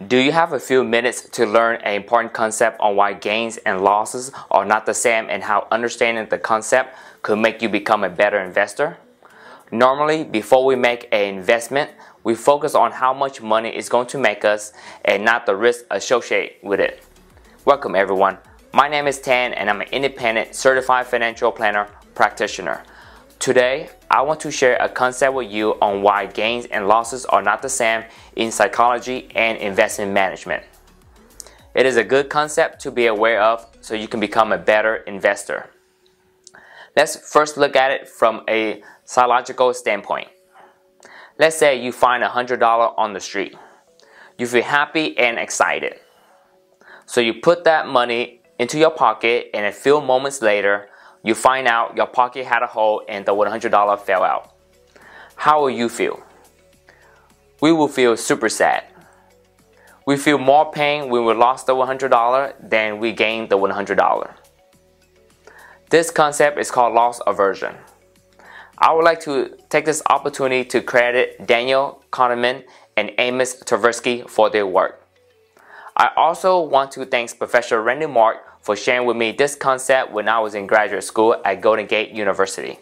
Do you have a few minutes to learn an important concept on why gains and losses are not the same and how understanding the concept could make you become a better investor? Normally, before we make an investment, we focus on how much money it's going to make us and not the risk associated with it. Welcome everyone. My name is Tan and I'm an independent certified financial planner practitioner. Today, I want to share a concept with you on why gains and losses are not the same in psychology and investment management. It is a good concept to be aware of so you can become a better investor. Let's first look at it from a psychological standpoint. Let's say you find $100 on the street. You feel happy and excited. So you put that money into your pocket and a few moments later, you find out your pocket had a hole and the $100 fell out. How will you feel? We will feel super sad. We feel more pain when we lost the $100 than we gained the $100. This concept is called loss aversion. I would like to take this opportunity to credit Daniel Kahneman and Amos Tversky for their work. I also want to thank Professor Randy Mark for sharing with me this concept when I was in graduate school at Golden Gate University.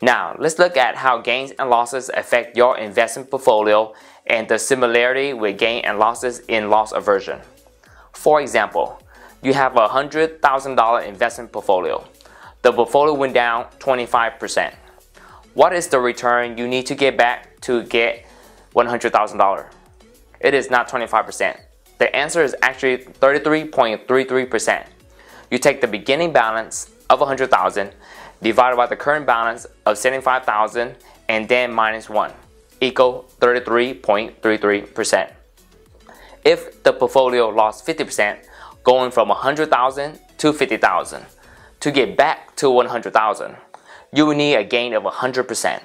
Now, let's look at how gains and losses affect your investment portfolio and the similarity with gain and losses in loss aversion. For example, you have a $100,000 investment portfolio. The portfolio went down 25%. What is the return you need to get back to get $100,000? It is not 25%. The answer is actually 33.33%. You take the beginning balance of 100,000 divided by the current balance of 75,000 and then minus 1 equal 33.33%. If the portfolio lost 50% going from 100,000 to 50,000 to get back to 100,000, you will need a gain of 100%.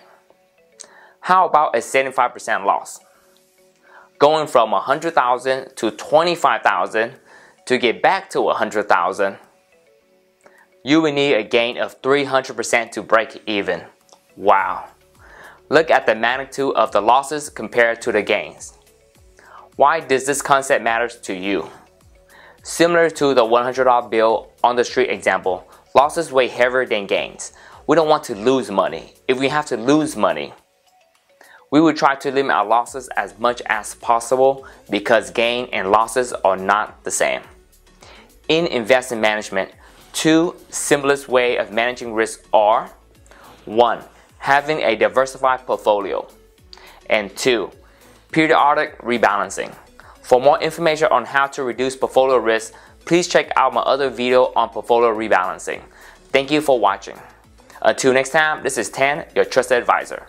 How about a 75% loss? Going from 100,000 to 25,000 to get back to 100,000, you will need a gain of 300% to break even. Wow. Look at the magnitude of the losses compared to the gains. Why does this concept matter to you? Similar to the $100 bill on the street example, losses weigh heavier than gains. We don't want to lose money. If we have to lose money, we will try to limit our losses as much as possible because gain and losses are not the same. In investment management, two simplest way of managing risk are 1. Having a diversified portfolio and 2. Periodic rebalancing. For more information on how to reduce portfolio risk, please check out my other video on portfolio rebalancing. Thank you for watching. Until next time, this is Tan, your trusted advisor.